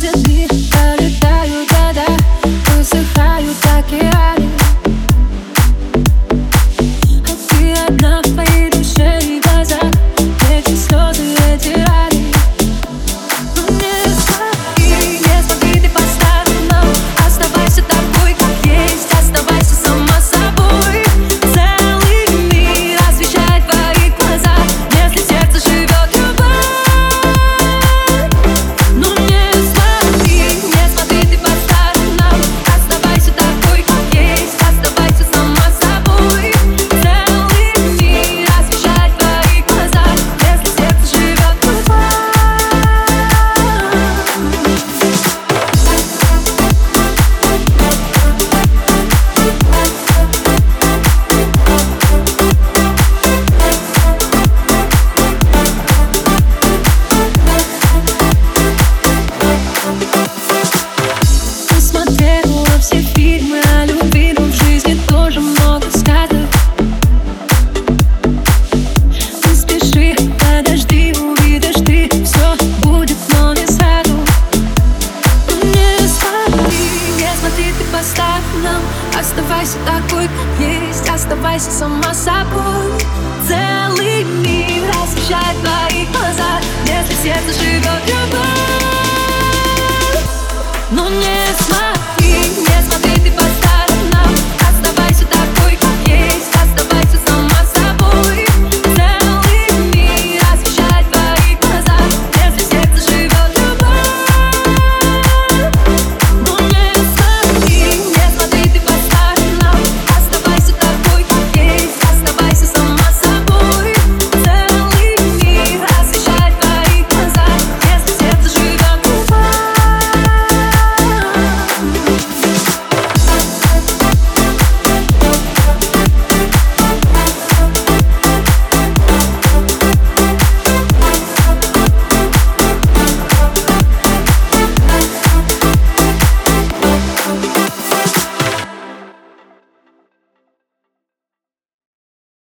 just need все фильмы о любви, но в жизни тоже много сказок. Не спеши, подожди, увидишь ты, все будет, но не сразу. Не смотри, не смотри ты по сторонам, оставайся такой, как есть, оставайся сама собой. Целый мир освещает твои глаза, если сердце живет любовь. Но не